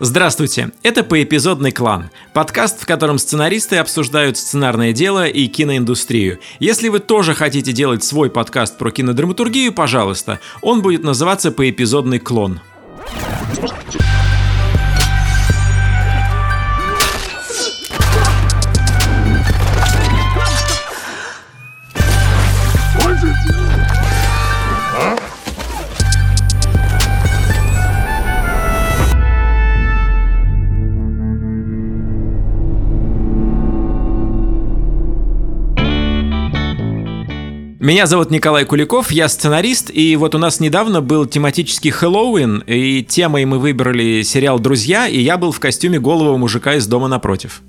Здравствуйте, это «Поэпизодный клан» – подкаст, в котором сценаристы обсуждают сценарное дело и киноиндустрию. Если вы тоже хотите делать свой подкаст про кинодраматургию, пожалуйста, он будет называться «Поэпизодный клон». Меня зовут Николай Куликов, я сценарист, и вот у нас недавно был тематический Хэллоуин, и темой мы выбрали сериал «Друзья», и я был в костюме голового мужика из дома напротив.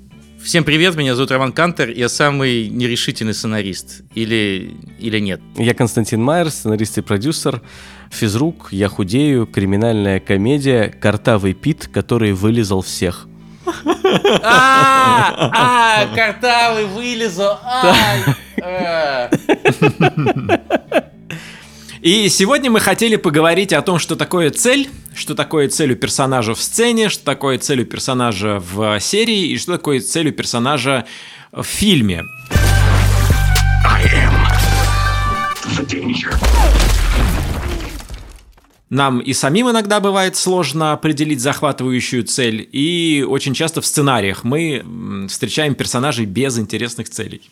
Всем привет, меня зовут Роман Кантер, я самый нерешительный сценарист. Или, или нет? Я Константин Майер, сценарист и продюсер, физрук, я худею, криминальная комедия, картавый Пит, который вылезал всех. А, а, картавый вылезал, ай, а. И сегодня мы хотели поговорить о том, что такое цель, что такое цель у персонажа в сцене, что такое цель у персонажа в серии и что такое цель у персонажа в фильме. Нам и самим иногда бывает сложно определить захватывающую цель, и очень часто в сценариях мы встречаем персонажей без интересных целей.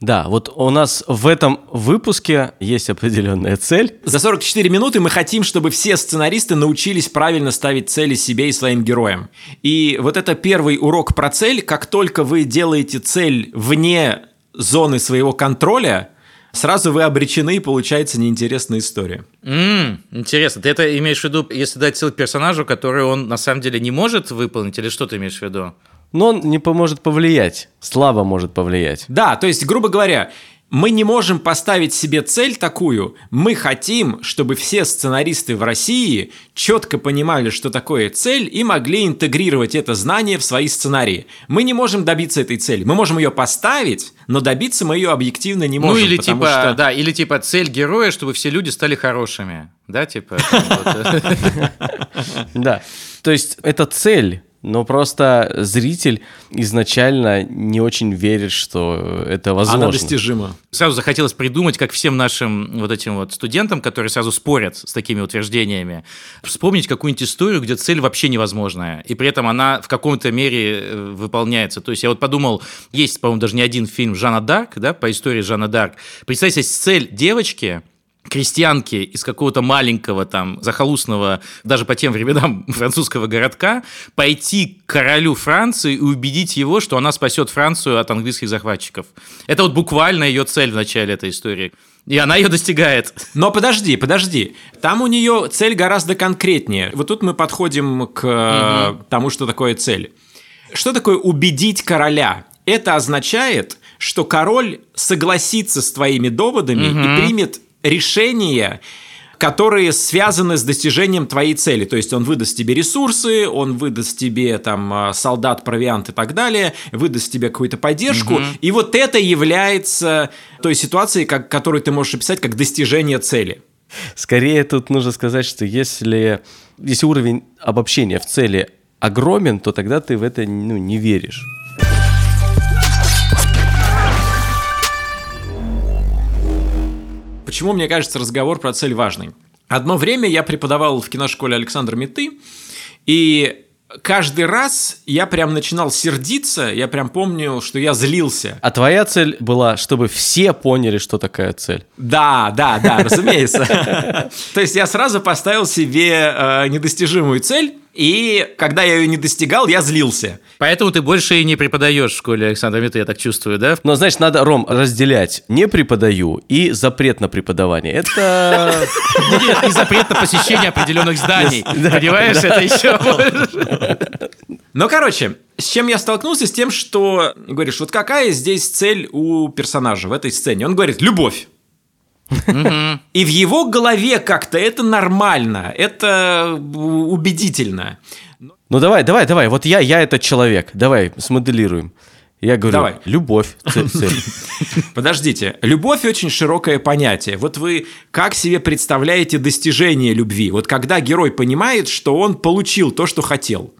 Да, вот у нас в этом выпуске есть определенная цель. За 44 минуты мы хотим, чтобы все сценаристы научились правильно ставить цели себе и своим героям. И вот это первый урок про цель. Как только вы делаете цель вне зоны своего контроля, сразу вы обречены, и получается неинтересная история. Mm, интересно. Ты это имеешь в виду, если дать цель персонажу, который он на самом деле не может выполнить, или что ты имеешь в виду? но он не поможет повлиять. Слава может повлиять. Да, то есть, грубо говоря, мы не можем поставить себе цель такую. Мы хотим, чтобы все сценаристы в России четко понимали, что такое цель, и могли интегрировать это знание в свои сценарии. Мы не можем добиться этой цели. Мы можем ее поставить, но добиться мы ее объективно не можем. Ну или типа, что... да, или типа цель героя, чтобы все люди стали хорошими, да, типа. Да, то есть это цель но просто зритель изначально не очень верит, что это возможно. Она достижима. Сразу захотелось придумать, как всем нашим вот этим вот студентам, которые сразу спорят с такими утверждениями, вспомнить какую-нибудь историю, где цель вообще невозможная, и при этом она в каком-то мере э, выполняется. То есть я вот подумал, есть, по-моему, даже не один фильм Жанна Дарк, да, по истории Жанна Дарк. Представьте, цель девочки – крестьянки из какого-то маленького там захолустного, даже по тем временам французского городка, пойти к королю Франции и убедить его, что она спасет Францию от английских захватчиков. Это вот буквально ее цель в начале этой истории. И она ее достигает. Но подожди, подожди. Там у нее цель гораздо конкретнее. Вот тут мы подходим к угу. тому, что такое цель. Что такое убедить короля? Это означает, что король согласится с твоими доводами угу. и примет решения, которые связаны с достижением твоей цели. То есть он выдаст тебе ресурсы, он выдаст тебе там а, солдат, провиант и так далее, выдаст тебе какую-то поддержку. Угу. И вот это является той ситуацией, как, которую ты можешь описать как достижение цели. Скорее тут нужно сказать, что если, если уровень обобщения в цели огромен, то тогда ты в это ну, не веришь. Почему, мне кажется, разговор про цель важный? Одно время я преподавал в киношколе Александра Меты, и каждый раз я прям начинал сердиться, я прям помню, что я злился. А твоя цель была, чтобы все поняли, что такая цель? Да, да, да, разумеется. То есть я сразу поставил себе э, недостижимую цель, и когда я ее не достигал, я злился. Поэтому ты больше и не преподаешь в школе Александра Миты, я так чувствую, да? Но, значит, надо, Ром, разделять не преподаю и запрет на преподавание. Это... И запрет на посещение определенных зданий. Понимаешь, это еще Ну, короче, с чем я столкнулся? С тем, что говоришь, вот какая здесь цель у персонажа в этой сцене? Он говорит, любовь. И в его голове как-то это нормально, это убедительно. Ну давай, давай, давай, вот я, я этот человек, давай смоделируем. Я говорю, Давай. любовь. Подождите, любовь очень широкое понятие. Вот вы как себе представляете достижение любви? Вот когда герой понимает, что он получил то, что хотел.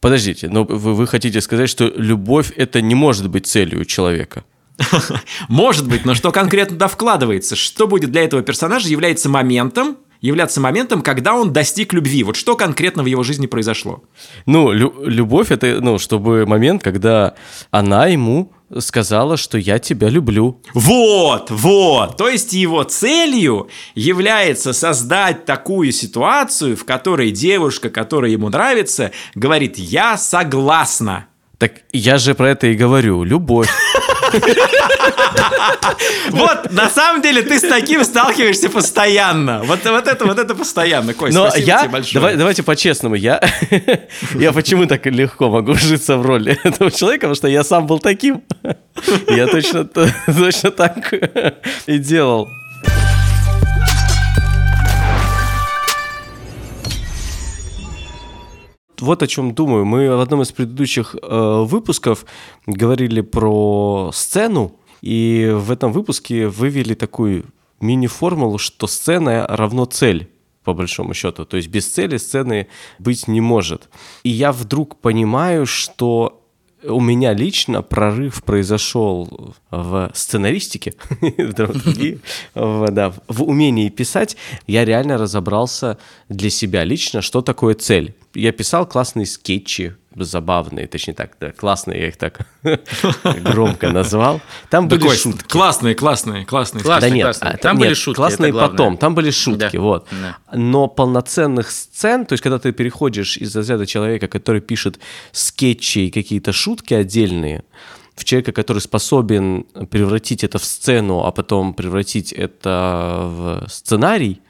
Подождите, но вы, вы хотите сказать, что любовь это не может быть целью человека? Может быть, но что конкретно туда вкладывается? Что будет для этого персонажа является моментом, являться моментом, когда он достиг любви. Вот что конкретно в его жизни произошло? Ну, лю- любовь это, ну, чтобы момент, когда она ему сказала, что я тебя люблю. Вот, вот. То есть его целью является создать такую ситуацию, в которой девушка, которая ему нравится, говорит «я согласна». Так я же про это и говорю. Любовь. Вот, на самом деле, ты с таким сталкиваешься постоянно. Вот, вот это, вот это постоянно, Кость, Но спасибо я, тебе большое. давай, давайте по-честному, я, я почему так легко могу вжиться в роли этого человека, потому что я сам был таким. Я точно, точно так и делал. Вот о чем думаю. Мы в одном из предыдущих э, выпусков говорили про сцену, и в этом выпуске вывели такую мини-формулу, что сцена равно цель по большому счету. То есть без цели сцены быть не может. И я вдруг понимаю, что у меня лично прорыв произошел в сценаристике, в драматургии, в, да, в умении писать. Я реально разобрался для себя лично, что такое цель. Я писал классные скетчи, забавные, точнее так, да, классные, я их так громко назвал. Там были шутки. Классные, классные, классные. Да нет, а, Там были шутки, Классные потом, там были шутки, вот. Но полноценных сцен, то есть когда ты переходишь из разряда человека, который пишет скетчи и какие-то шутки отдельные, в человека, который способен превратить это в сцену, а потом превратить это в сценарий,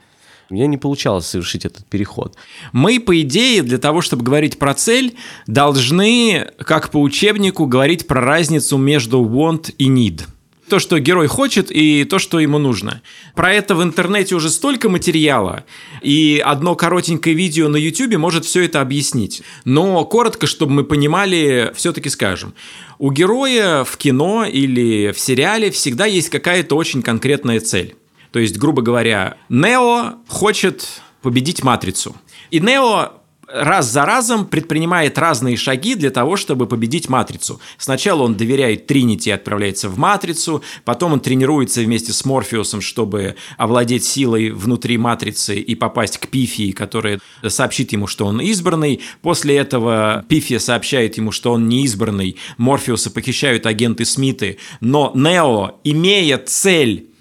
у меня не получалось совершить этот переход. Мы, по идее, для того, чтобы говорить про цель, должны, как по учебнику, говорить про разницу между want и need. То, что герой хочет, и то, что ему нужно. Про это в интернете уже столько материала, и одно коротенькое видео на YouTube может все это объяснить. Но коротко, чтобы мы понимали, все-таки скажем. У героя в кино или в сериале всегда есть какая-то очень конкретная цель. То есть, грубо говоря, Нео хочет победить Матрицу. И Нео раз за разом предпринимает разные шаги для того, чтобы победить Матрицу. Сначала он доверяет Тринити и отправляется в Матрицу, потом он тренируется вместе с Морфеусом, чтобы овладеть силой внутри Матрицы и попасть к Пифии, которая сообщит ему, что он избранный. После этого Пифия сообщает ему, что он не избранный. Морфеуса похищают агенты Смиты. Но Нео, имея цель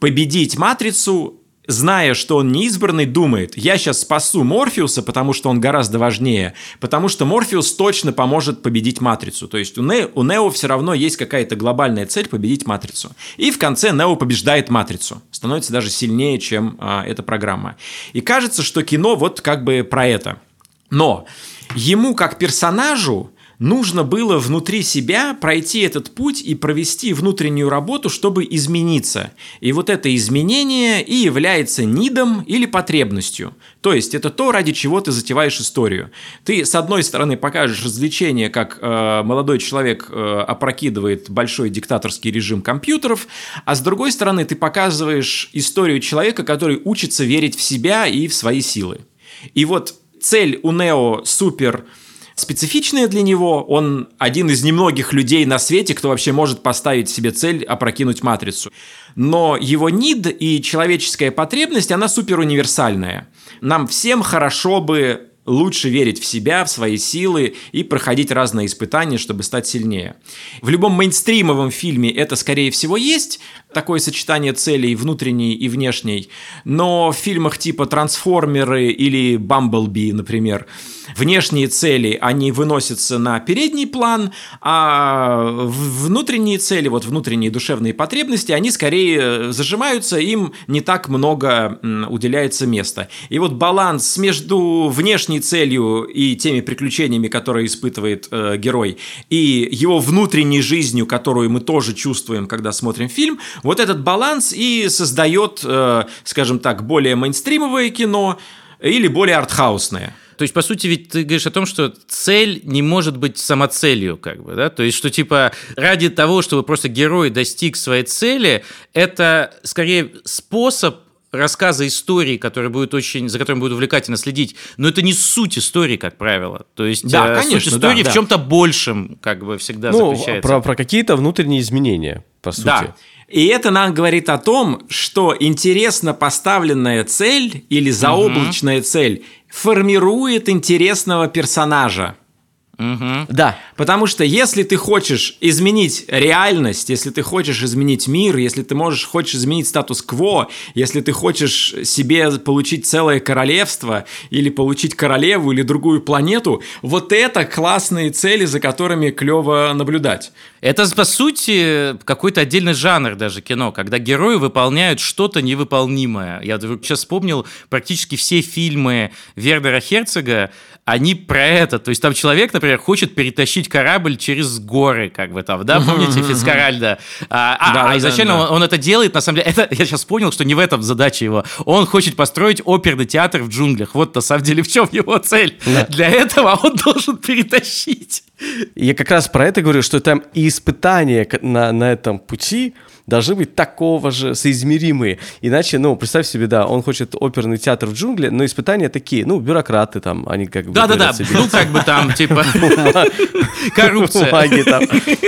победить Матрицу, зная, что он не избранный, думает, я сейчас спасу Морфеуса, потому что он гораздо важнее, потому что Морфеус точно поможет победить Матрицу. То есть у, Не, у Нео все равно есть какая-то глобальная цель победить Матрицу. И в конце Нео побеждает Матрицу. Становится даже сильнее, чем а, эта программа. И кажется, что кино вот как бы про это. Но ему как персонажу нужно было внутри себя пройти этот путь и провести внутреннюю работу, чтобы измениться. И вот это изменение и является нидом или потребностью. То есть это то, ради чего ты затеваешь историю. Ты, с одной стороны, покажешь развлечение, как э, молодой человек э, опрокидывает большой диктаторский режим компьютеров, а с другой стороны, ты показываешь историю человека, который учится верить в себя и в свои силы. И вот цель у Нео супер специфичная для него. Он один из немногих людей на свете, кто вообще может поставить себе цель опрокинуть матрицу. Но его нид и человеческая потребность, она супер универсальная. Нам всем хорошо бы лучше верить в себя, в свои силы и проходить разные испытания, чтобы стать сильнее. В любом мейнстримовом фильме это, скорее всего, есть, такое сочетание целей внутренней и внешней, но в фильмах типа «Трансформеры» или «Бамблби», например, внешние цели, они выносятся на передний план, а внутренние цели, вот внутренние душевные потребности, они скорее зажимаются, им не так много уделяется места. И вот баланс между внешней целью и теми приключениями, которые испытывает э, герой, и его внутренней жизнью, которую мы тоже чувствуем, когда смотрим фильм, вот этот баланс и создает, э, скажем так, более мейнстримовое кино или более артхаусное. То есть, по сути, ведь ты говоришь о том, что цель не может быть самоцелью, как бы, да? То есть, что, типа, ради того, чтобы просто герой достиг своей цели, это, скорее, способ рассказа истории, который будет очень, за которым будет увлекательно следить, но это не суть истории, как правило. То есть да, э, конечно, суть истории да, в чем-то большем, как бы всегда ну, заключается. Про, про какие-то внутренние изменения, по сути. Да. И это нам говорит о том, что интересно поставленная цель или заоблачная угу. цель формирует интересного персонажа. Угу. Да. Потому что если ты хочешь изменить реальность, если ты хочешь изменить мир, если ты можешь, хочешь изменить статус-кво, если ты хочешь себе получить целое королевство или получить королеву или другую планету, вот это классные цели, за которыми клево наблюдать. Это, по сути, какой-то отдельный жанр даже кино, когда герои выполняют что-то невыполнимое. Я вдруг сейчас вспомнил практически все фильмы Вердера Херцога, они про это. То есть там человек, например, хочет перетащить корабль через горы, как бы там, да, помните Фицкаральда? А, а, да, а изначально да, да. Он, он это делает, на самом деле, это, я сейчас понял, что не в этом задача его. Он хочет построить оперный театр в джунглях. Вот на самом деле в чем его цель. Да. Для этого он должен перетащить. Я как раз про это говорю, что там и испытания на, на этом пути, должны быть такого же соизмеримые. Иначе, ну, представь себе, да, он хочет оперный театр в джунгле, но испытания такие, ну, бюрократы там, они как бы... Да-да-да, ну, как бы там, типа, коррупция.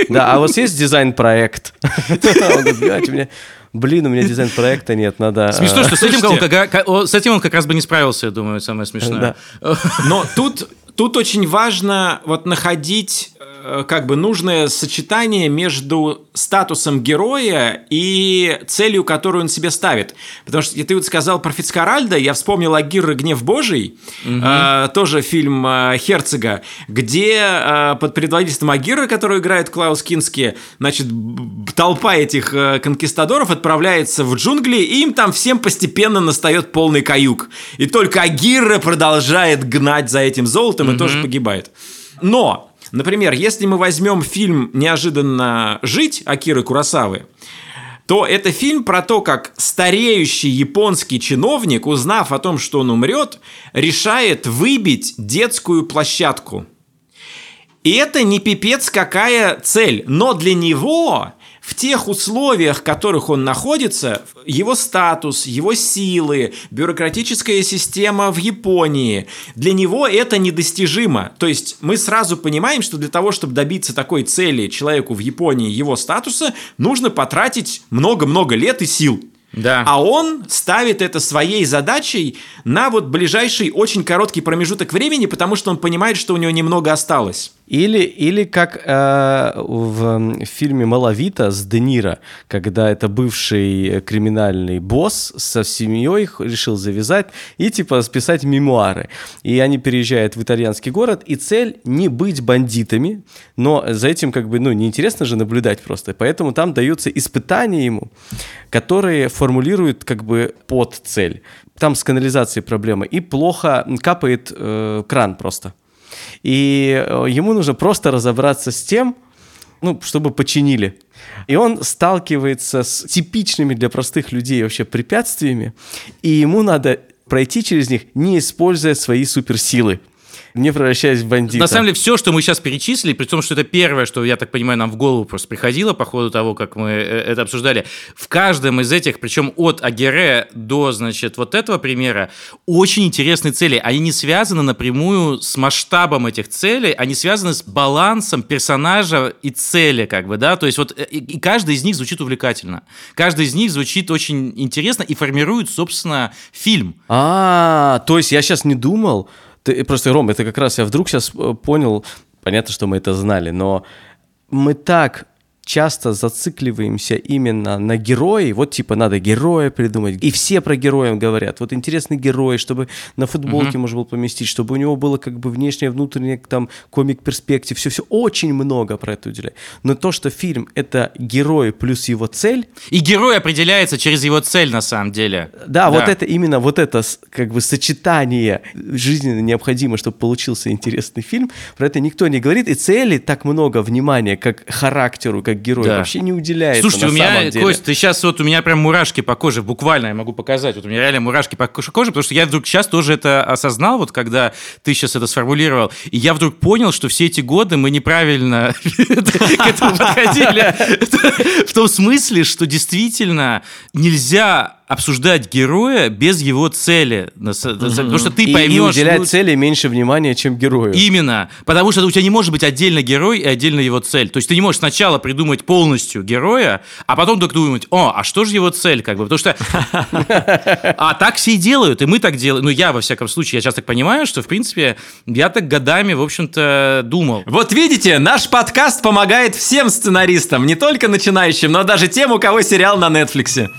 Да, а вот есть дизайн-проект. Он говорит, у меня блин, у меня дизайн проекта нет, надо... Смешно, что с этим, он, с этим он как раз бы не справился, я думаю, самое смешное. Да. Но тут, тут очень важно вот находить Э, как бы нужное сочетание между статусом героя и целью, которую он себе ставит. Потому что ты вот сказал про Фицкаральда, я вспомнил Агир гнев Божий, угу. э, тоже фильм э, Херцога, где э, под предводительством Агира, который играет Клаус Кински, значит, толпа этих э, конкистадоров отправляется в джунгли, и им там всем постепенно настает полный каюк. И только Агира продолжает гнать за этим золотом угу. и тоже погибает. Но Например, если мы возьмем фильм «Неожиданно жить» Акиры Курасавы, то это фильм про то, как стареющий японский чиновник, узнав о том, что он умрет, решает выбить детскую площадку. И это не пипец какая цель, но для него в тех условиях, в которых он находится, его статус, его силы, бюрократическая система в Японии, для него это недостижимо. То есть мы сразу понимаем, что для того, чтобы добиться такой цели человеку в Японии его статуса, нужно потратить много-много лет и сил. Да. А он ставит это своей задачей на вот ближайший очень короткий промежуток времени, потому что он понимает, что у него немного осталось. Или, или как э, в фильме «Малавита» с Де Ниро, когда это бывший криминальный босс со семьей решил завязать и типа списать мемуары. И они переезжают в итальянский город, и цель не быть бандитами, но за этим как бы, ну, неинтересно же наблюдать просто. Поэтому там даются испытания ему, которые формулируют как бы под цель. Там с канализацией проблемы. И плохо капает э, кран просто. И э, ему нужно просто разобраться с тем, ну, чтобы починили. И он сталкивается с типичными для простых людей вообще препятствиями, и ему надо пройти через них, не используя свои суперсилы не превращаясь в бандита. На самом деле, все, что мы сейчас перечислили, при том, что это первое, что, я так понимаю, нам в голову просто приходило по ходу того, как мы э, это обсуждали, в каждом из этих, причем от Агере до, значит, вот этого примера, очень интересные цели. Они не связаны напрямую с масштабом этих целей, они связаны с балансом персонажа и цели, как бы, да, то есть вот э, и, и каждый из них звучит увлекательно. Каждый из них звучит очень интересно и формирует, собственно, фильм. А, то есть я сейчас не думал, ты, просто, Ром, это как раз я вдруг сейчас э, понял, понятно, что мы это знали, но мы так часто зацикливаемся именно на герои, вот типа надо героя придумать, и все про героя говорят, вот интересный герой, чтобы на футболке uh-huh. можно было поместить, чтобы у него было как бы внешнее, внутреннее, там, комик-перспектив, все-все, очень много про это уделяет. Но то, что фильм — это герой плюс его цель... И герой определяется через его цель, на самом деле. Да, да. вот это именно, вот это как бы сочетание жизненно необходимо, чтобы получился интересный фильм, про это никто не говорит, и цели так много внимания, как характеру, как как герой, да. вообще не уделяется. Слушайте, у меня, Кость, ты сейчас вот у меня прям мурашки по коже, буквально я могу показать, вот у меня реально мурашки по коже, потому что я вдруг сейчас тоже это осознал, вот когда ты сейчас это сформулировал, и я вдруг понял, что все эти годы мы неправильно к этому подходили. В том смысле, что действительно нельзя обсуждать героя без его цели. С- Потому что ты И- поймешь... И уделять лучше- цели меньше внимания, чем герою. Именно. Потому что у тебя не может быть отдельно герой и отдельно его цель. То есть ты не можешь сначала придумать полностью героя, а потом только думать, о, а что же его цель, как бы, потому что... А так все и делают, и мы так делаем. Ну, я, во всяком случае, я сейчас так понимаю, что, в принципе, я так годами, в общем-то, думал. Вот видите, наш подкаст помогает всем сценаристам, не только начинающим, но даже тем, у кого сериал на Нетфликсе.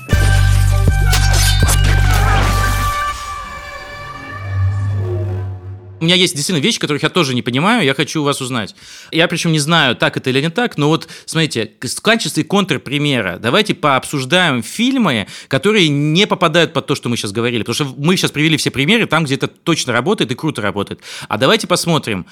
У меня есть действительно вещи, которых я тоже не понимаю, я хочу у вас узнать. Я причем не знаю, так это или не так, но вот, смотрите, в качестве контрпримера давайте пообсуждаем фильмы, которые не попадают под то, что мы сейчас говорили. Потому что мы сейчас привели все примеры там, где это точно работает и круто работает. А давайте посмотрим.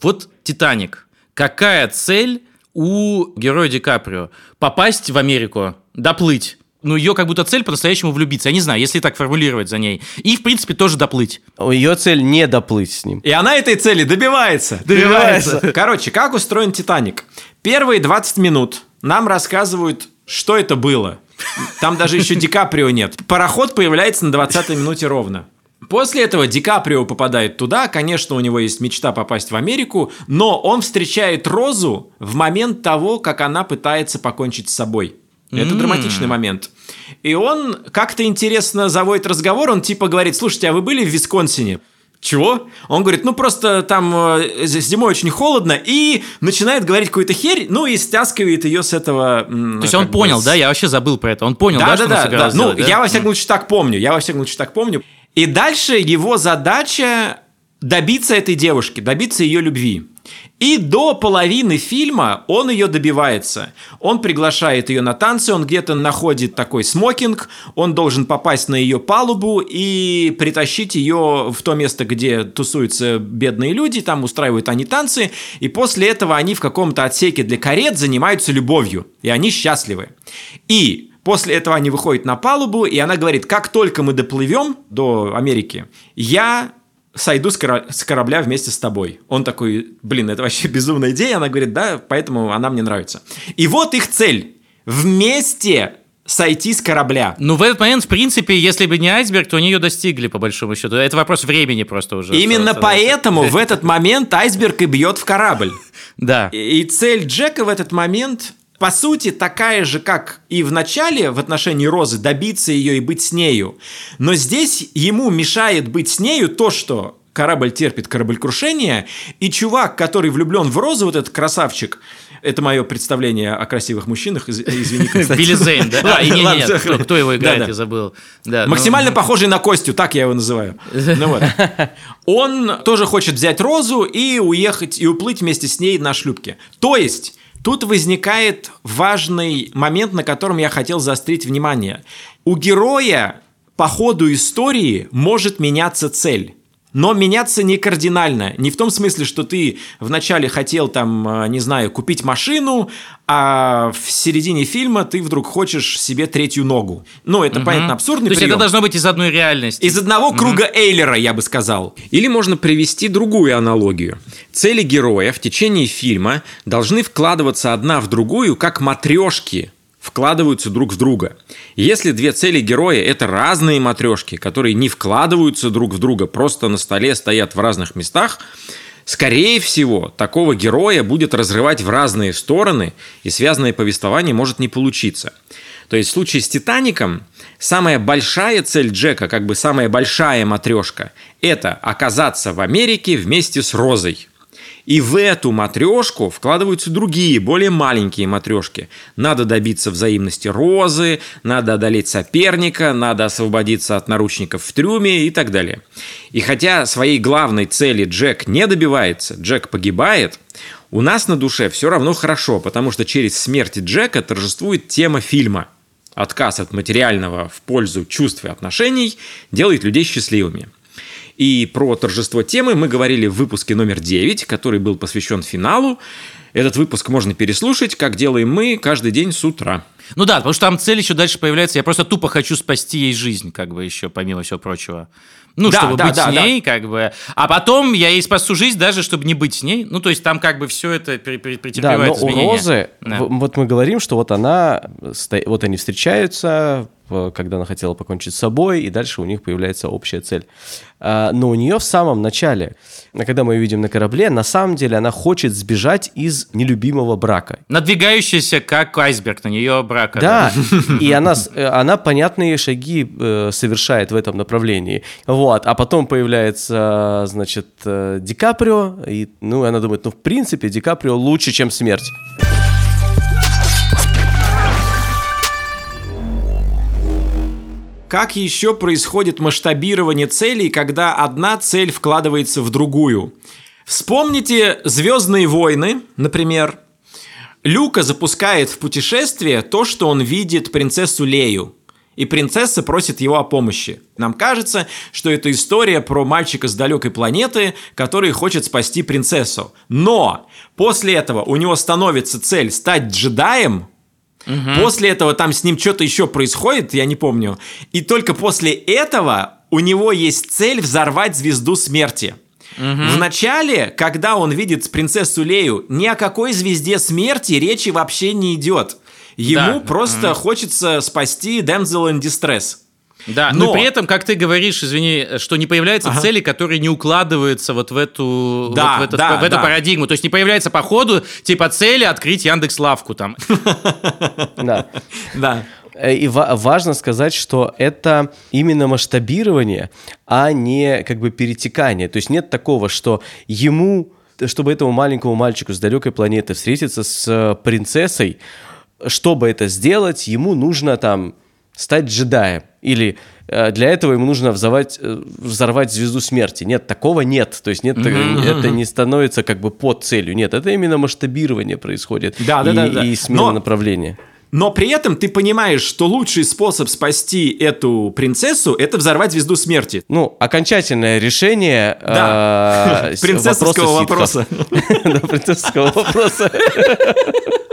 Вот «Титаник». Какая цель у героя Ди Каприо? Попасть в Америку, доплыть. Ну, ее как будто цель по-настоящему влюбиться. Я не знаю, если так формулировать за ней. И, в принципе, тоже доплыть. Ее цель не доплыть с ним. И она этой цели добивается. Добивается. Короче, как устроен Титаник? Первые 20 минут нам рассказывают, что это было. Там даже еще Ди Каприо нет. Пароход появляется на 20 минуте ровно. После этого Ди Каприо попадает туда, конечно, у него есть мечта попасть в Америку, но он встречает Розу в момент того, как она пытается покончить с собой. Это драматичный момент. И он как-то интересно заводит разговор, он типа говорит, слушайте, а вы были в Висконсине? Чего? Он говорит, ну просто там э, зимой очень холодно, и начинает говорить какую-то херь, ну и стаскивает ее с этого... То есть он понял, да? Я вообще забыл про это. Он понял, да, да, да, он да, собирался Ну, да? я во всяком случае так помню. Я во всяком случае так помню. И дальше его задача добиться этой девушки, добиться ее любви. И до половины фильма он ее добивается. Он приглашает ее на танцы, он где-то находит такой смокинг, он должен попасть на ее палубу и притащить ее в то место, где тусуются бедные люди, там устраивают они танцы, и после этого они в каком-то отсеке для карет занимаются любовью, и они счастливы. И После этого они выходят на палубу, и она говорит, как только мы доплывем до Америки, я сойду с, кора- с корабля вместе с тобой. Он такой, блин, это вообще безумная идея. Она говорит, да, поэтому она мне нравится. И вот их цель. Вместе сойти с корабля. Ну, в этот момент, в принципе, если бы не айсберг, то они ее достигли, по большому счету. Это вопрос времени просто уже. Именно остался. поэтому в этот момент айсберг и бьет в корабль. Да. И цель Джека в этот момент, по сути, такая же, как и в начале в отношении Розы, добиться ее и быть с нею. Но здесь ему мешает быть с нею то, что корабль терпит кораблекрушение, и чувак, который влюблен в Розу, вот этот красавчик, это мое представление о красивых мужчинах, из- извини, Константин. Билли Зейн, да? А, не, ладно, не, всё, кто, кто его играет, я забыл. Да, ну, Максимально похожий на Костю, так я его называю. Ну вот. Он тоже хочет взять Розу и уехать, и уплыть вместе с ней на шлюпке. То есть, тут возникает важный момент, на котором я хотел заострить внимание. У героя по ходу истории может меняться цель. Но меняться не кардинально. Не в том смысле, что ты вначале хотел там, э, не знаю, купить машину, а в середине фильма ты вдруг хочешь себе третью ногу. Ну, это, понятно, абсурдный То есть прием. это должно быть из одной реальности. Из одного круга Эйлера, я бы сказал. Или можно привести другую аналогию. Цели героя в течение фильма должны вкладываться одна в другую, как матрешки вкладываются друг в друга. Если две цели героя – это разные матрешки, которые не вкладываются друг в друга, просто на столе стоят в разных местах, скорее всего, такого героя будет разрывать в разные стороны, и связанное повествование может не получиться. То есть в случае с «Титаником» самая большая цель Джека, как бы самая большая матрешка, это оказаться в Америке вместе с Розой. И в эту матрешку вкладываются другие, более маленькие матрешки. Надо добиться взаимности розы, надо одолеть соперника, надо освободиться от наручников в трюме и так далее. И хотя своей главной цели Джек не добивается, Джек погибает, у нас на душе все равно хорошо, потому что через смерть Джека торжествует тема фильма. Отказ от материального в пользу чувств и отношений делает людей счастливыми. И про торжество темы мы говорили в выпуске номер 9, который был посвящен финалу. Этот выпуск можно переслушать, как делаем мы каждый день с утра. Ну да, потому что там цель еще дальше появляется. Я просто тупо хочу спасти ей жизнь, как бы еще, помимо всего прочего. Ну, Да, чтобы да, быть да, с ней, как бы. А потом я ей спасу жизнь, даже чтобы не быть с ней. Ну, то есть там как бы все это пре- пре- Да, претерпевает но у изменения. Розы, Да. вот мы говорим, что вот она, вот они встречаются, э, когда она хотела покончить с собой, и дальше у них появляется общая цель. А, но у нее в самом начале, когда мы ее видим на корабле, на самом деле она хочет сбежать из нелюбимого брака. Надвигающийся как айсберг на нее брака. Да, и она, э, она понятные шаги э, совершает в этом направлении. Вот, а потом появляется, значит, Ди Каприо, и, ну, она думает, ну, в принципе, Ди Каприо лучше, чем смерть. Как еще происходит масштабирование целей, когда одна цель вкладывается в другую? Вспомните «Звездные войны», например. Люка запускает в путешествие то, что он видит принцессу Лею. И принцесса просит его о помощи. Нам кажется, что это история про мальчика с далекой планеты, который хочет спасти принцессу. Но после этого у него становится цель стать джедаем, Угу. После этого там с ним что-то еще происходит, я не помню. И только после этого у него есть цель взорвать звезду смерти. Угу. В начале, когда он видит принцессу Лею, ни о какой звезде смерти речи вообще не идет. Ему да. просто угу. хочется спасти Damsel in Distress. Да, но... но при этом, как ты говоришь, извини, что не появляются ага. цели, которые не укладываются вот в эту, да, вот в, этот, да, в эту да. парадигму. То есть не появляется по ходу типа цели открыть Яндекс Лавку там. Да. Да. Э, и важно сказать, что это именно масштабирование, а не как бы перетекание. То есть нет такого, что ему, чтобы этому маленькому мальчику с далекой планеты встретиться с принцессой, чтобы это сделать, ему нужно там стать джедаем. Или э, для этого ему нужно взорвать, э, взорвать звезду смерти. Нет, такого нет. То есть нет, mm-hmm. это не становится как бы под целью. Нет, это именно масштабирование происходит. Да, да, и, да, да. И смена Но... направления. Но при этом ты понимаешь, что лучший способ спасти эту принцессу – это взорвать звезду смерти. Ну, окончательное решение да. принцессовского вопроса. Да, принцессовского вопроса.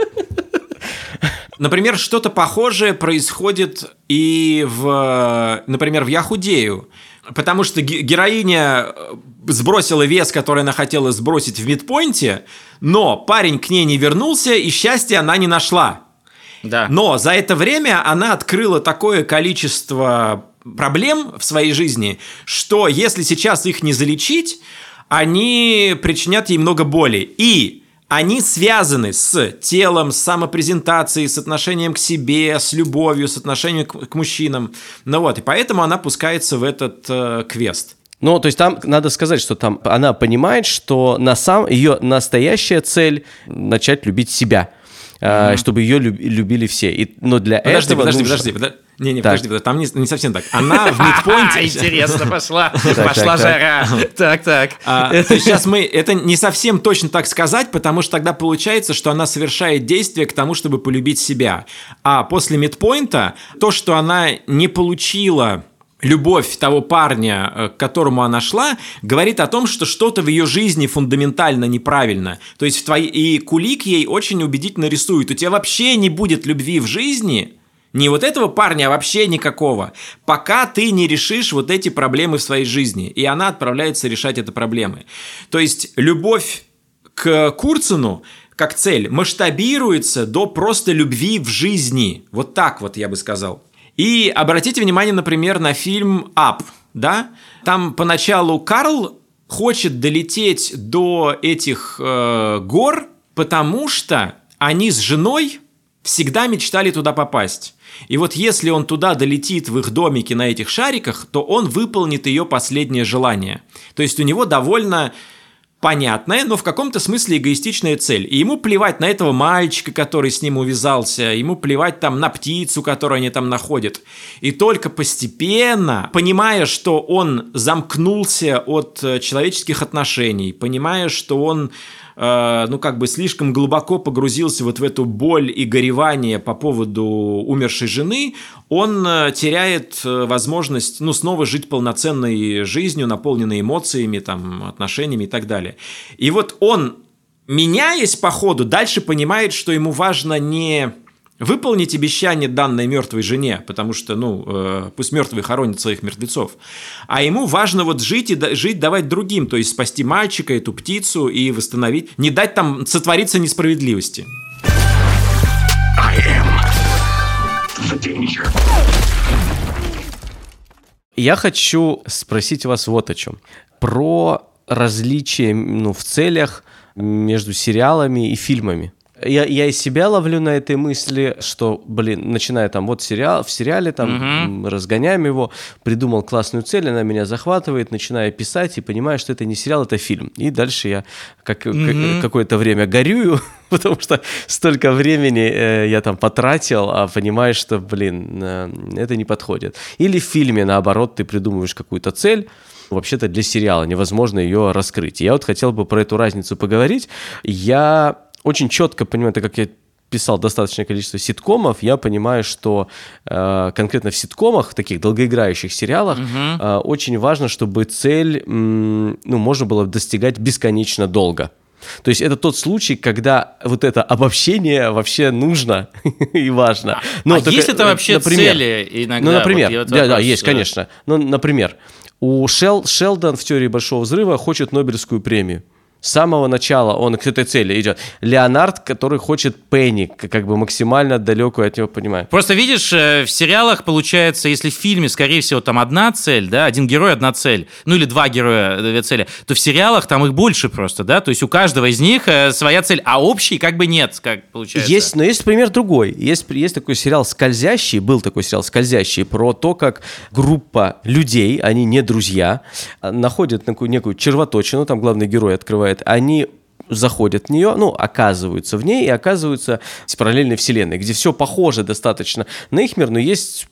Например, что-то похожее происходит и в, например, в Яхудею. Потому что героиня э, сбросила вес, который она хотела сбросить в мидпоинте, но парень к ней не вернулся, и счастья она не нашла. Да. Но за это время она открыла такое количество проблем в своей жизни, что если сейчас их не залечить, они причинят ей много боли. И они связаны с телом, с самопрезентацией, с отношением к себе, с любовью, с отношением к, к мужчинам. Ну вот, и поэтому она пускается в этот э, квест. Ну, то есть там надо сказать, что там она понимает, что на сам ее настоящая цель начать любить себя mm-hmm. чтобы ее любили все. И, но для подожди, этого подожди, нужно... подожди, подожди, не, не, подожди, там не, не совсем так. Она в мидпоинте... Интересно, пошла, пошла жара. Так, так. А, сейчас мы, это не совсем точно так сказать, потому что тогда получается, что она совершает действие к тому, чтобы полюбить себя. А после мидпоинта то, что она не получила любовь того парня, э, к которому она шла, говорит о том, что что-то в ее жизни фундаментально неправильно. То есть в твоей... и Кулик ей очень убедительно рисует. У тебя вообще не будет любви в жизни, не вот этого парня, а вообще никакого, пока ты не решишь вот эти проблемы в своей жизни. И она отправляется решать эти проблемы. То есть любовь к Курцину как цель масштабируется до просто любви в жизни. Вот так вот я бы сказал. И обратите внимание, например, на фильм «Ап», да? Там поначалу Карл хочет долететь до этих э, гор, потому что они с женой всегда мечтали туда попасть. И вот если он туда долетит в их домике на этих шариках, то он выполнит ее последнее желание. То есть у него довольно понятная, но в каком-то смысле эгоистичная цель. И ему плевать на этого мальчика, который с ним увязался, ему плевать там на птицу, которую они там находят. И только постепенно, понимая, что он замкнулся от э, человеческих отношений, понимая, что он Э, ну, как бы слишком глубоко погрузился вот в эту боль и горевание по поводу умершей жены, он э, теряет э, возможность, ну, снова жить полноценной жизнью, наполненной эмоциями, там, отношениями и так далее. И вот он, меняясь по ходу, дальше понимает, что ему важно не выполнить обещание данной мертвой жене, потому что, ну, э, пусть мертвые хоронят своих мертвецов, а ему важно вот жить и да, жить давать другим, то есть спасти мальчика, эту птицу и восстановить, не дать там сотвориться несправедливости. Я хочу спросить вас вот о чем. Про различия ну, в целях между сериалами и фильмами. Я, я из себя ловлю на этой мысли, что, блин, начиная там вот сериал, в сериале там угу. разгоняем его, придумал классную цель, она меня захватывает, начинаю писать и понимаю, что это не сериал, это фильм. И дальше я как, угу. как, какое-то время горюю, потому что столько времени э, я там потратил, а понимаешь, что, блин, э, это не подходит. Или в фильме, наоборот, ты придумываешь какую-то цель, вообще-то для сериала невозможно ее раскрыть. Я вот хотел бы про эту разницу поговорить. Я очень четко понимаю, так как я писал достаточное количество ситкомов, я понимаю, что э, конкретно в ситкомах, в таких долгоиграющих сериалах, угу. э, очень важно, чтобы цель, м, ну, можно было достигать бесконечно долго. То есть это тот случай, когда вот это обобщение вообще нужно и важно. Но а только, есть это вообще например, цели иногда? Ну, например, вот да, да, есть, конечно. Ну, например, у Шел, Шелдон в теории Большого Взрыва хочет Нобелевскую премию. С самого начала он к этой цели идет. Леонард, который хочет Пенни, как бы максимально далекую от него понимает. Просто видишь, э, в сериалах получается, если в фильме, скорее всего, там одна цель, да, один герой, одна цель, ну или два героя, две цели, то в сериалах там их больше просто, да, то есть у каждого из них э, своя цель, а общей как бы нет, как получается. Есть, но есть пример другой. Есть, есть такой сериал «Скользящий», был такой сериал «Скользящий», про то, как группа людей, они не друзья, находят некую, некую червоточину, там главный герой открывает бывает, они заходят в нее, ну, оказываются в ней и оказываются в параллельной вселенной, где все похоже достаточно на их мир, но есть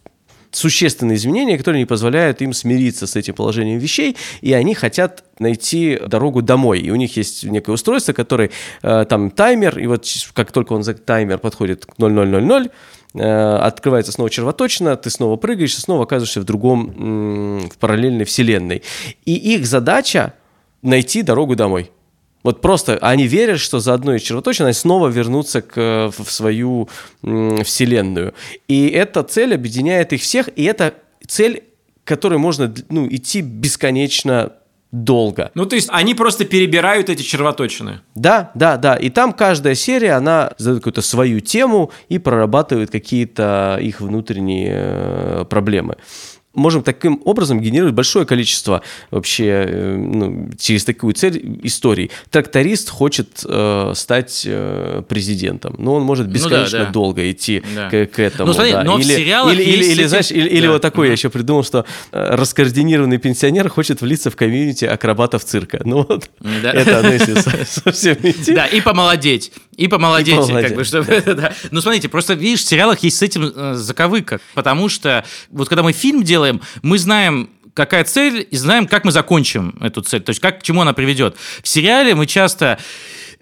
существенные изменения, которые не позволяют им смириться с этим положением вещей, и они хотят найти дорогу домой. И у них есть некое устройство, которое э, там таймер, и вот как только он за таймер подходит к 0000, э, открывается снова червоточина, ты снова прыгаешь снова оказываешься в другом, в параллельной вселенной. И их задача найти дорогу домой. Вот просто они верят, что за одной червоточиной они снова вернутся к, в свою вселенную. И эта цель объединяет их всех, и это цель, которой можно ну, идти бесконечно долго. Ну, то есть они просто перебирают эти червоточины. Да, да, да. И там каждая серия, она задает какую-то свою тему и прорабатывает какие-то их внутренние э, проблемы можем таким образом генерировать большое количество вообще э, ну, через такую цель историй. Тракторист хочет э, стать э, президентом, но он может бесконечно ну, да, да. долго идти да. к, к этому. Ну, смотри, да. но или, в сериалах или, или, или, знаешь, или, да. или вот такой угу. я еще придумал, что э, раскоординированный пенсионер хочет влиться в комьюнити акробатов цирка. Ну вот, да. это ну, если совсем идти. Да, и помолодеть. И помолодеть, и помолодеть как бы, чтобы, да. да. Ну, смотрите, просто, видишь, в сериалах есть с этим э, заковыка, потому что вот когда мы фильм делаем, мы знаем, какая цель, и знаем, как мы закончим эту цель, то есть как к чему она приведет. В сериале мы часто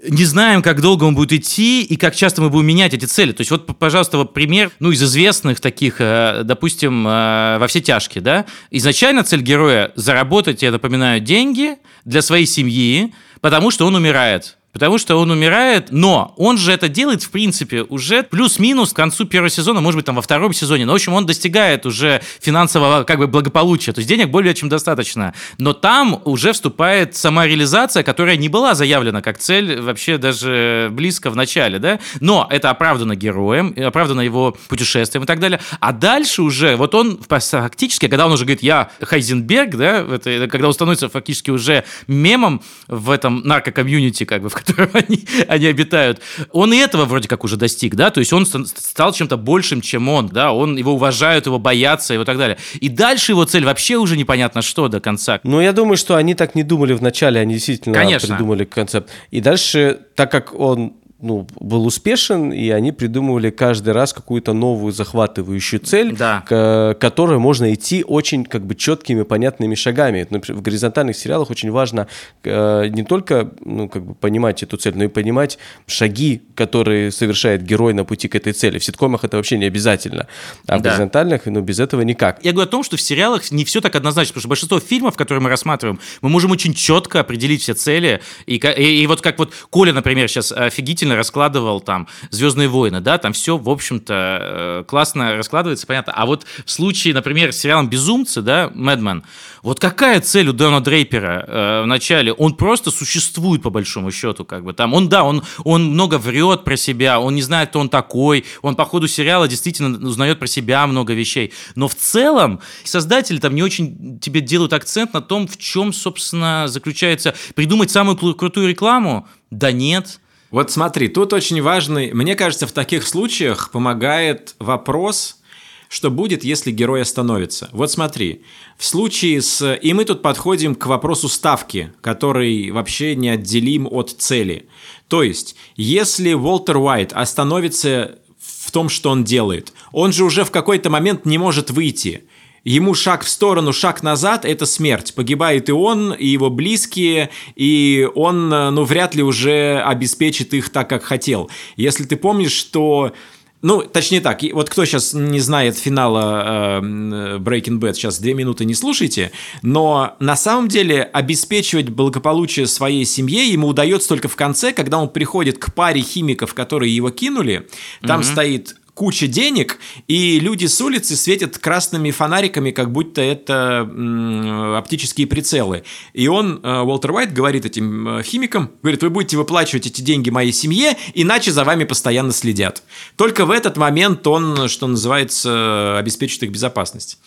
не знаем, как долго он будет идти и как часто мы будем менять эти цели. То есть вот, пожалуйста, вот пример, ну, из известных таких, э, допустим, э, во все тяжкие, да. Изначально цель героя – заработать, я напоминаю, деньги для своей семьи, потому что он умирает потому что он умирает, но он же это делает, в принципе, уже плюс-минус к концу первого сезона, может быть, там во втором сезоне, но, в общем, он достигает уже финансового как бы благополучия, то есть денег более чем достаточно, но там уже вступает сама реализация, которая не была заявлена как цель вообще даже близко в начале, да, но это оправдано героем, оправдано его путешествием и так далее, а дальше уже, вот он фактически, когда он уже говорит, я Хайзенберг, да, это, когда он становится фактически уже мемом в этом наркокомьюнити, как бы, в котором они, они обитают, он и этого вроде как уже достиг, да, то есть он стал чем-то большим, чем он, да, он, его уважают, его боятся и так далее. И дальше его цель вообще уже непонятно что до конца. Ну, я думаю, что они так не думали в начале, они действительно Конечно. придумали концепт. И дальше, так как он ну, был успешен, и они придумывали каждый раз какую-то новую захватывающую цель, да. к которой можно идти очень как бы четкими, понятными шагами. Например, в горизонтальных сериалах очень важно э, не только ну, как бы понимать эту цель, но и понимать шаги, которые совершает герой на пути к этой цели. В ситкомах это вообще не обязательно, а в да. горизонтальных, ну, без этого никак. Я говорю о том, что в сериалах не все так однозначно, потому что большинство фильмов, которые мы рассматриваем, мы можем очень четко определить все цели, и, и, и вот как вот Коля, например, сейчас офигительно стильно раскладывал там «Звездные войны», да, там все, в общем-то, э, классно раскладывается, понятно. А вот в случае, например, с сериалом «Безумцы», да, «Мэдмен», вот какая цель у Дона Дрейпера э, в начале? Он просто существует, по большому счету, как бы там. Он, да, он, он много врет про себя, он не знает, кто он такой, он по ходу сериала действительно узнает про себя много вещей. Но в целом создатели там не очень тебе делают акцент на том, в чем, собственно, заключается придумать самую крутую рекламу. Да нет, вот смотри, тут очень важный, мне кажется, в таких случаях помогает вопрос, что будет, если герой остановится. Вот смотри, в случае с... И мы тут подходим к вопросу ставки, который вообще неотделим от цели. То есть, если Уолтер Уайт остановится в том, что он делает, он же уже в какой-то момент не может выйти – ему шаг в сторону, шаг назад – это смерть. Погибает и он, и его близкие, и он, ну, вряд ли уже обеспечит их так, как хотел. Если ты помнишь, что ну, точнее так, вот кто сейчас не знает финала э, Breaking Bad, сейчас две минуты не слушайте, но на самом деле обеспечивать благополучие своей семье ему удается только в конце, когда он приходит к паре химиков, которые его кинули, там mm-hmm. стоит куча денег, и люди с улицы светят красными фонариками, как будто это оптические прицелы. И он, э, Уолтер Уайт, говорит этим э, химикам, говорит, вы будете выплачивать эти деньги моей семье, иначе за вами постоянно следят. Только в этот момент он, что называется, обеспечит их безопасность.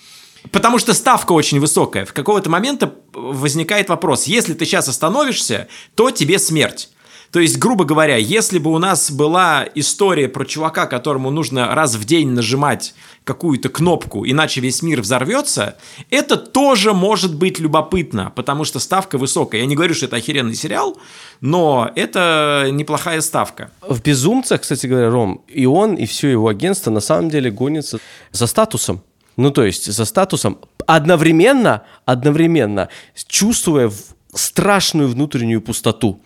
Потому что ставка очень высокая. В какого-то момента возникает вопрос, если ты сейчас остановишься, то тебе смерть. То есть, грубо говоря, если бы у нас была история про чувака, которому нужно раз в день нажимать какую-то кнопку, иначе весь мир взорвется, это тоже может быть любопытно, потому что ставка высокая. Я не говорю, что это охеренный сериал, но это неплохая ставка. В «Безумцах», кстати говоря, Ром, и он, и все его агентство на самом деле гонится за статусом. Ну, то есть за статусом одновременно, одновременно чувствуя страшную внутреннюю пустоту.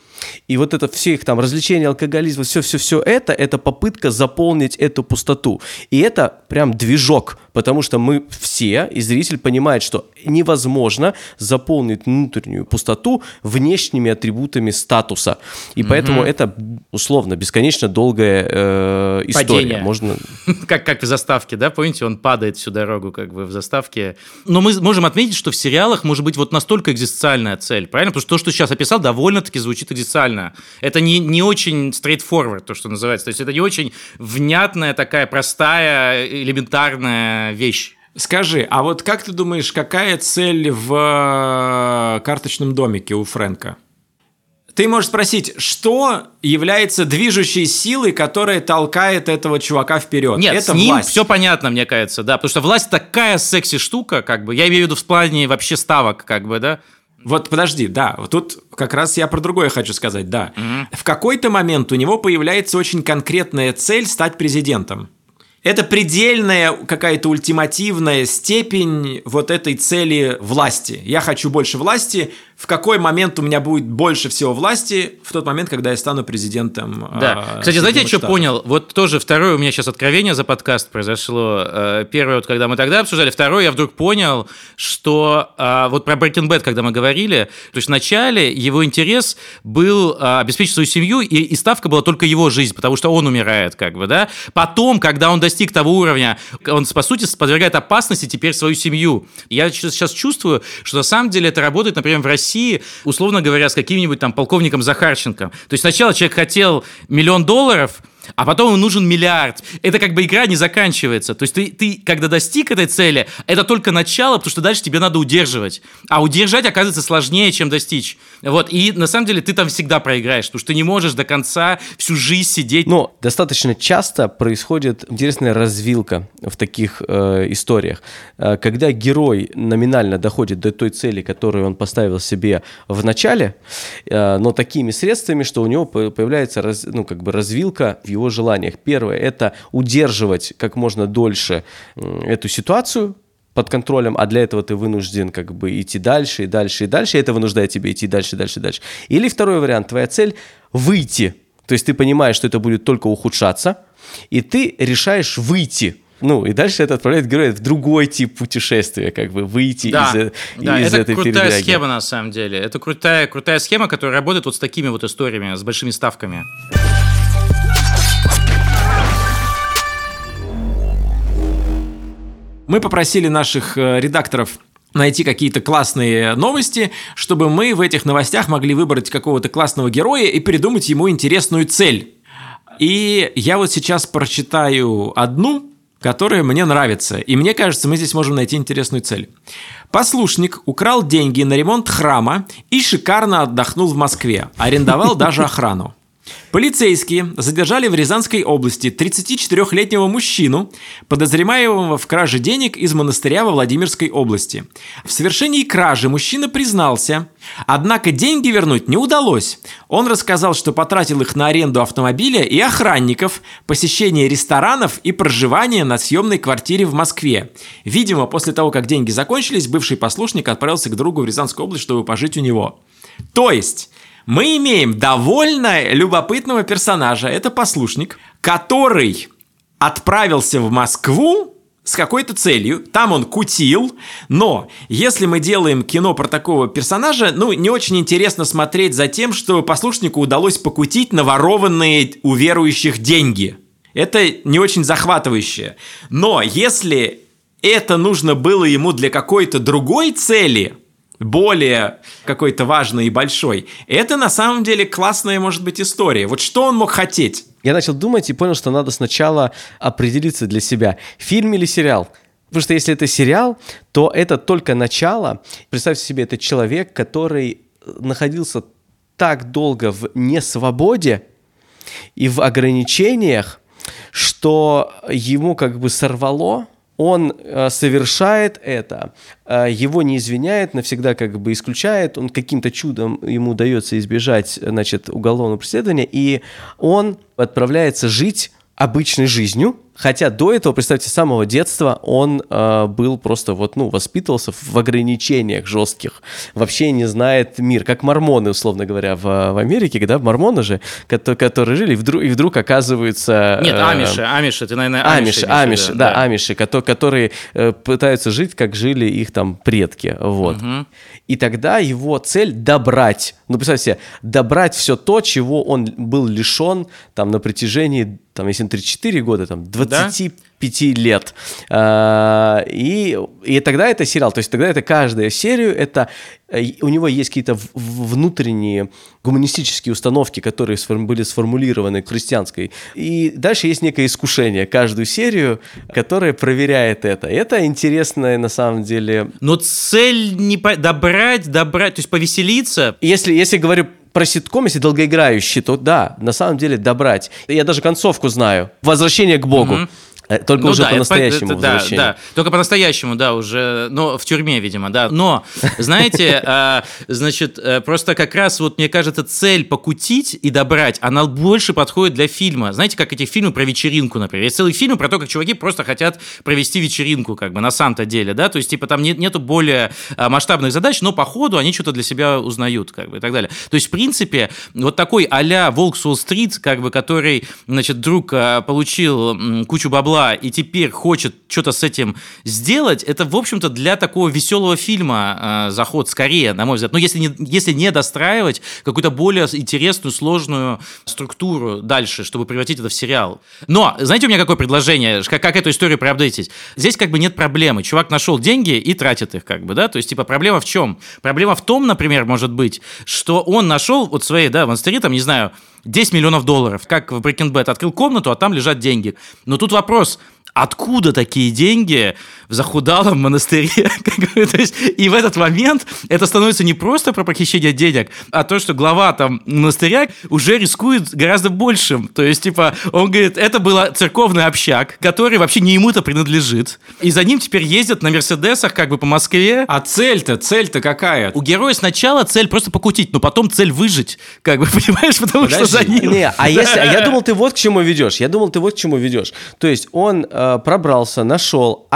И вот это все их там развлечения, алкоголизм, все-все-все это, это попытка заполнить эту пустоту. И это прям движок, потому что мы все, и зритель понимает, что невозможно заполнить внутреннюю пустоту внешними атрибутами статуса. И угу. поэтому это, условно, бесконечно долгая э, история. Падение. Можно... как, как в заставке, да? Помните, он падает всю дорогу как бы в заставке. Но мы можем отметить, что в сериалах может быть вот настолько экзистенциальная цель, правильно? Потому что то, что сейчас описал, довольно-таки звучит экзистенциально. Это не, не очень straightforward, то, что называется. То есть это не очень внятная такая простая, элементарная вещь. Скажи, а вот как ты думаешь, какая цель в э, карточном домике у Фрэнка? Ты можешь спросить, что является движущей силой, которая толкает этого чувака вперед? Нет, это с ним власть. все понятно, мне кажется, да, потому что власть такая секси штука, как бы, я имею в виду в плане вообще ставок, как бы, да. Вот подожди, да, вот тут как раз я про другое хочу сказать, да. Mm-hmm. В какой-то момент у него появляется очень конкретная цель стать президентом. Это предельная какая-то ультимативная степень вот этой цели власти. Я хочу больше власти, в какой момент у меня будет больше всего власти в тот момент, когда я стану президентом. Да. Кстати, знаете, я что понял? Вот тоже второе у меня сейчас откровение за подкаст произошло. Э, первое, вот когда мы тогда обсуждали, второе, я вдруг понял, что а, вот про Breaking Bad, когда мы говорили, то есть вначале его интерес был а, обеспечить свою семью, и, и ставка была только его жизнь, потому что он умирает, как бы, да. Потом, когда он достиг того уровня, он, по сути, подвергает опасности теперь свою семью. Я сейчас чувствую, что на самом деле это работает, например, в России России, условно говоря, с каким-нибудь там полковником Захарченко. То есть сначала человек хотел миллион долларов, а потом ему нужен миллиард. Это как бы игра не заканчивается. То есть ты, ты, когда достиг этой цели, это только начало, потому что дальше тебе надо удерживать. А удержать, оказывается, сложнее, чем достичь. Вот. И на самом деле ты там всегда проиграешь, потому что ты не можешь до конца всю жизнь сидеть. Но достаточно часто происходит интересная развилка в таких э, историях. Э, когда герой номинально доходит до той цели, которую он поставил себе в начале, э, но такими средствами, что у него появляется раз, ну, как бы развилка в его желаниях. Первое – это удерживать как можно дольше эту ситуацию, под контролем, а для этого ты вынужден как бы идти дальше и дальше и дальше, и это вынуждает тебя идти дальше, дальше, дальше. Или второй вариант, твоя цель – выйти, то есть ты понимаешь, что это будет только ухудшаться, и ты решаешь выйти – ну, и дальше это отправляет героя в другой тип путешествия, как бы выйти да, из, да, из это этой крутая передряги. схема, на самом деле. Это крутая, крутая схема, которая работает вот с такими вот историями, с большими ставками. Мы попросили наших э, редакторов найти какие-то классные новости, чтобы мы в этих новостях могли выбрать какого-то классного героя и придумать ему интересную цель. И я вот сейчас прочитаю одну, которая мне нравится, и мне кажется, мы здесь можем найти интересную цель. Послушник украл деньги на ремонт храма и шикарно отдохнул в Москве, арендовал даже охрану. Полицейские задержали в Рязанской области 34-летнего мужчину, подозреваемого в краже денег из монастыря во Владимирской области. В совершении кражи мужчина признался, однако деньги вернуть не удалось. Он рассказал, что потратил их на аренду автомобиля и охранников, посещение ресторанов и проживание на съемной квартире в Москве. Видимо, после того, как деньги закончились, бывший послушник отправился к другу в Рязанскую область, чтобы пожить у него. То есть, мы имеем довольно любопытного персонажа. Это послушник, который отправился в Москву с какой-то целью, там он кутил, но если мы делаем кино про такого персонажа, ну, не очень интересно смотреть за тем, что послушнику удалось покутить наворованные у верующих деньги. Это не очень захватывающе. Но если это нужно было ему для какой-то другой цели, более какой-то важный и большой. Это на самом деле классная, может быть, история. Вот что он мог хотеть? Я начал думать и понял, что надо сначала определиться для себя, фильм или сериал. Потому что если это сериал, то это только начало. Представьте себе, это человек, который находился так долго в несвободе и в ограничениях, что ему как бы сорвало он э, совершает это, э, его не извиняет, навсегда как бы исключает, он каким-то чудом ему удается избежать, значит, уголовного преследования, и он отправляется жить обычной жизнью, Хотя до этого, представьте, с самого детства он э, был просто вот, ну, воспитывался в ограничениях жестких, вообще не знает мир, как мормоны, условно говоря, в, в Америке, когда мормоны же, которые, которые жили, и вдруг, и вдруг оказываются... Нет, э, амиши, амиши, ты, наверное, амиши. Амиши, амиши да, да, амиши, которые, которые э, пытаются жить, как жили их там предки, вот. Угу. И тогда его цель добрать, ну, представьте себе, добрать все то, чего он был лишен там на протяжении там, если 34 года, там, 25 да? лет. А, и, и тогда это сериал, то есть тогда это каждая серию, это э, у него есть какие-то внутренние гуманистические установки, которые были сформулированы христианской. И дальше есть некое искушение каждую серию, которое проверяет это. Это интересно на самом деле. Но цель не по... добрать, добрать, то есть повеселиться. Если, если говорю про ситком, если долгоиграющий, то да, на самом деле добрать. Я даже концовку знаю. Возвращение к Богу. Угу. Э, только ну, уже да, по-настоящему это, да, да, только по-настоящему, да, уже, но в тюрьме, видимо, да. Но, знаете, а, значит, э, просто как раз вот, мне кажется, цель покутить и добрать, она больше подходит для фильма. Знаете, как эти фильмы про вечеринку, например. Есть целый фильм про то, как чуваки просто хотят провести вечеринку, как бы, на самом-то деле, да, то есть, типа, там нет, нету более а, масштабных задач, но по ходу они что-то для себя узнают, как бы, и так далее. То есть, в принципе, вот такой а-ля Волк Уолл-стрит, как бы, который, значит, друг а, получил кучу бабла была и теперь хочет что-то с этим сделать, это, в общем-то, для такого веселого фильма э, заход скорее, на мой взгляд. Но если не, если не достраивать какую-то более интересную, сложную структуру дальше, чтобы превратить это в сериал. Но, знаете, у меня какое предложение, как, как эту историю проапдейтить? Здесь как бы нет проблемы. Чувак нашел деньги и тратит их, как бы, да? То есть, типа, проблема в чем? Проблема в том, например, может быть, что он нашел вот свои, да, в монастыре, там, не знаю, 10 миллионов долларов, как в Breaking Bad, открыл комнату, а там лежат деньги. Но тут вопрос, откуда такие деньги в захудалом монастыре? то есть, и в этот момент это становится не просто про похищение денег, а то, что глава там монастыря уже рискует гораздо большим. То есть, типа, он говорит, это был церковный общак, который вообще не ему-то принадлежит. И за ним теперь ездят на Мерседесах как бы по Москве. А цель-то, цель-то какая? У героя сначала цель просто покутить, но потом цель выжить. Как бы, понимаешь, потому Подожди. что за ним... Не, а если... А я думал, ты вот к чему ведешь. Я думал, ты вот к чему ведешь. То есть он э, пробрался, нашел,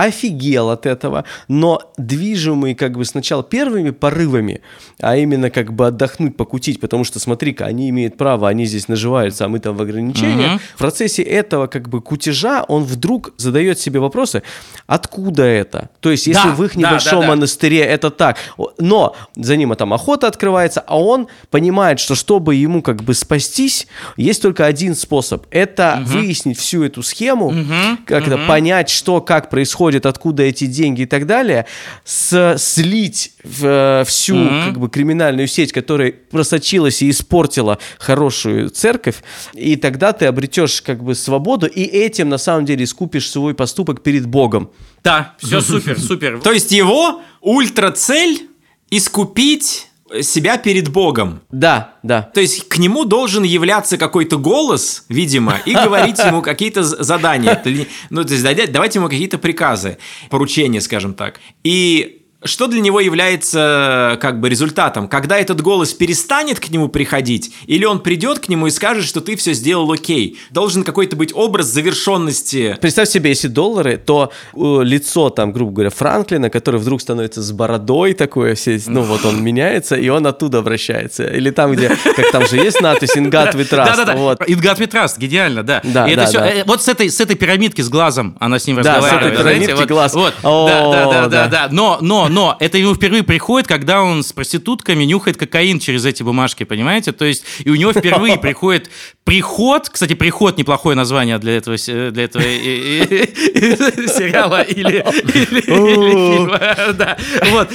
офигел от этого, но движимый как бы сначала первыми порывами, а именно как бы отдохнуть, покутить, потому что смотри-ка, они имеют право, они здесь наживаются, а мы там в ограничениях. Угу. В процессе этого как бы кутежа он вдруг задает себе вопросы, откуда это? То есть если да, в их небольшом да, да, монастыре да. это так, но за ним там охота открывается, а он понимает, что чтобы ему как бы спастись, есть только один способ, это угу. выяснить всю эту схему, угу. как угу. понять, что, как происходит, откуда откуда эти деньги и так далее, с, слить в, э, всю mm-hmm. как бы криминальную сеть, которая просочилась и испортила хорошую церковь, и тогда ты обретешь как бы свободу, и этим на самом деле искупишь свой поступок перед Богом. Да, все супер, супер. То есть его ультрацель искупить себя перед Богом. Да, да. То есть к нему должен являться какой-то голос, видимо, и говорить ему какие-то задания. Ну, то есть давайте ему какие-то приказы, поручения, скажем так. И что для него является как бы результатом? Когда этот голос перестанет к нему приходить, или он придет к нему и скажет, что ты все сделал окей? Должен какой-то быть образ завершенности. Представь себе, если доллары, то э, лицо там, грубо говоря, Франклина, который вдруг становится с бородой такое, все, ну вот он меняется, и он оттуда обращается. Или там, где, как там же есть надпись «In God we trust». Да-да-да, вот. «In God we trust», гениально, да. Да, и да, это все, да. Э, вот с этой, с этой пирамидки с глазом она с ним да, разговаривает. Да, с этой пирамидки знаете, глаз. Вот, вот. Да, да, да, да, да. Но, но, но это ему впервые приходит, когда он с проститутками нюхает кокаин через эти бумажки, понимаете? То есть и у него впервые приходит приход, кстати, приход неплохое название для этого, для этого сериала или, фильма. Вот.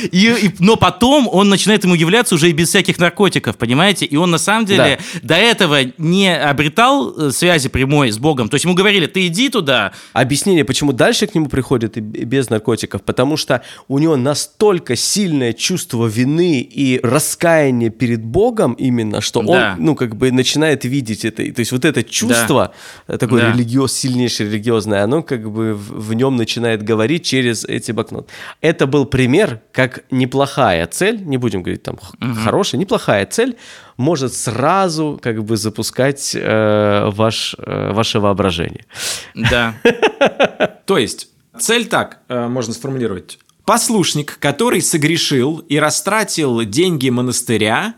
Но потом он начинает ему являться уже и без всяких наркотиков, понимаете? И он на самом деле до этого не обретал э, связи прямой с Богом. То есть ему говорили, ты иди туда. Объяснение, почему дальше к нему приходит и без наркотиков, потому что у него настолько сильное чувство вины и раскаяния перед Богом именно, что да. он, ну, как бы начинает видеть это. То есть вот это чувство, да. такое да. религиоз, сильнейшее религиозное, оно как бы в, в нем начинает говорить через эти блокноты. Это был пример, как неплохая цель, не будем говорить там угу. хорошая, неплохая цель, может сразу как бы запускать э, ваш, э, ваше воображение. Да. То есть цель так э, можно сформулировать. Послушник, который согрешил и растратил деньги монастыря,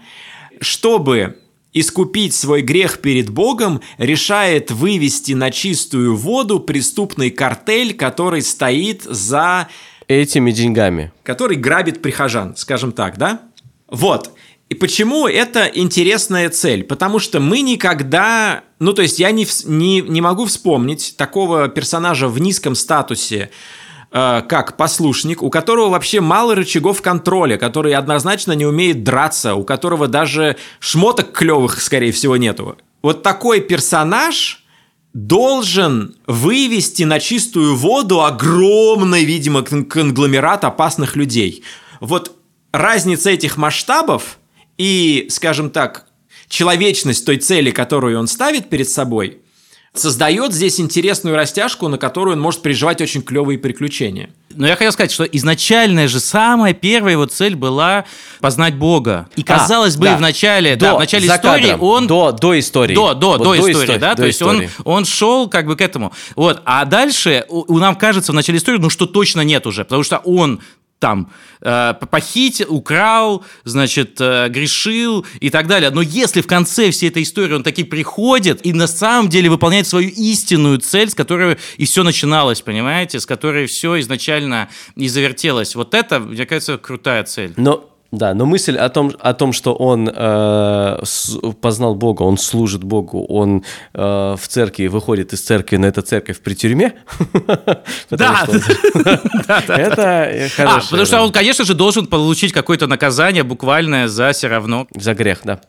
чтобы искупить свой грех перед Богом, решает вывести на чистую воду преступный картель, который стоит за... Этими деньгами. Который грабит прихожан, скажем так, да? Вот. И почему это интересная цель? Потому что мы никогда... Ну, то есть я не, не, не могу вспомнить такого персонажа в низком статусе, как послушник, у которого вообще мало рычагов контроля, который однозначно не умеет драться, у которого даже шмоток клевых, скорее всего, нету. Вот такой персонаж должен вывести на чистую воду огромный, видимо, конгломерат опасных людей. Вот разница этих масштабов и, скажем так, человечность той цели, которую он ставит перед собой – создает здесь интересную растяжку, на которую он может переживать очень клевые приключения. Но я хотел сказать, что изначальная же самая первая его цель была познать Бога. И а, казалось а, бы, да. в начале, до, да, в начале истории кадром, он... До, до истории. До, до, вот до, до истории, истории, да, до то истории. есть он, он шел как бы к этому. Вот, а дальше у, у нам кажется в начале истории, ну что точно нет уже, потому что он там э, похитил, украл, значит, э, грешил и так далее. Но если в конце всей этой истории он таки приходит и на самом деле выполняет свою истинную цель, с которой и все начиналось, понимаете, с которой все изначально и завертелось, вот это, мне кажется, крутая цель. Но да, но мысль о том, о том что он э, с, познал Бога, он служит Богу, он э, в церкви выходит из церкви, но эта церковь при тюрьме. Да, это хорошо. Потому что он, конечно же, должен получить какое-то наказание буквальное за все равно. За грех, да.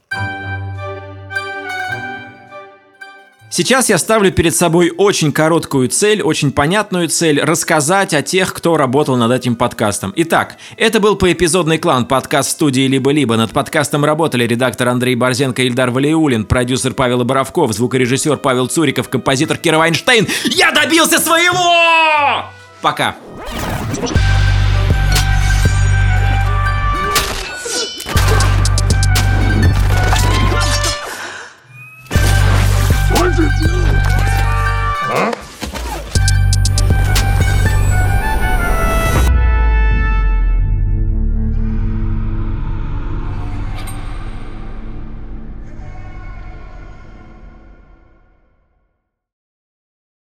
Сейчас я ставлю перед собой очень короткую цель, очень понятную цель – рассказать о тех, кто работал над этим подкастом. Итак, это был поэпизодный клан, подкаст студии «Либо-либо». Над подкастом работали редактор Андрей Борзенко, Ильдар Валиулин, продюсер Павел Боровков, звукорежиссер Павел Цуриков, композитор Кира Вайнштейн. Я добился своего! Пока! Hundreds Huh?